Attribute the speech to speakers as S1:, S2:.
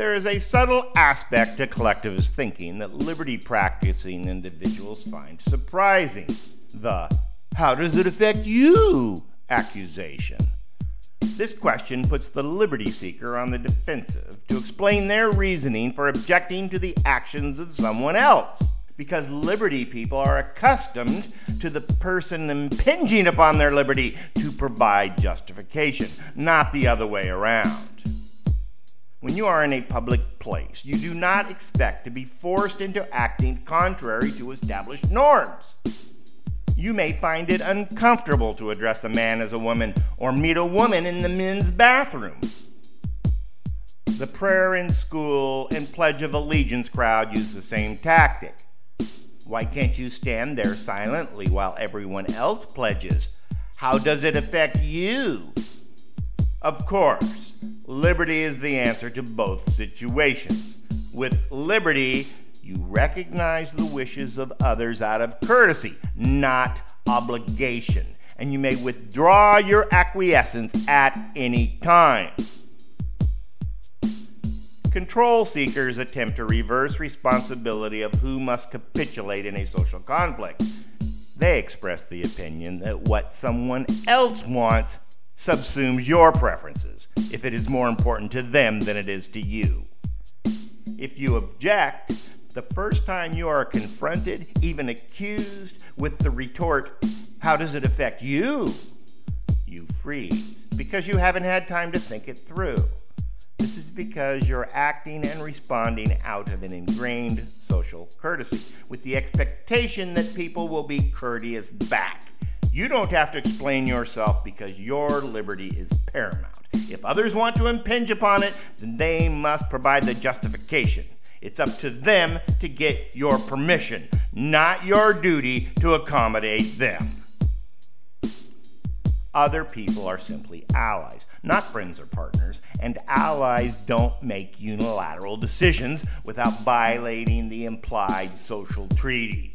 S1: There is a subtle aspect to collectivist thinking that liberty practicing individuals find surprising the how does it affect you accusation. This question puts the liberty seeker on the defensive to explain their reasoning for objecting to the actions of someone else because liberty people are accustomed to the person impinging upon their liberty to provide justification, not the other way around. When you are in a public place, you do not expect to be forced into acting contrary to established norms. You may find it uncomfortable to address a man as a woman or meet a woman in the men's bathroom. The prayer in school and Pledge of Allegiance crowd use the same tactic. Why can't you stand there silently while everyone else pledges? How does it affect you? Of course, liberty is the answer to both situations. With liberty, you recognize the wishes of others out of courtesy, not obligation, and you may withdraw your acquiescence at any time. Control seekers attempt to reverse responsibility of who must capitulate in a social conflict. They express the opinion that what someone else wants subsumes your preferences if it is more important to them than it is to you. If you object, the first time you are confronted, even accused, with the retort, How does it affect you? you freeze because you haven't had time to think it through. This is because you're acting and responding out of an ingrained social courtesy, with the expectation that people will be courteous back. You don't have to explain yourself because your liberty is paramount. If others want to impinge upon it, then they must provide the justification. It's up to them to get your permission, not your duty to accommodate them. Other people are simply allies, not friends or partners, and allies don't make unilateral decisions without violating the implied social treaty.